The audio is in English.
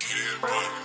Can't.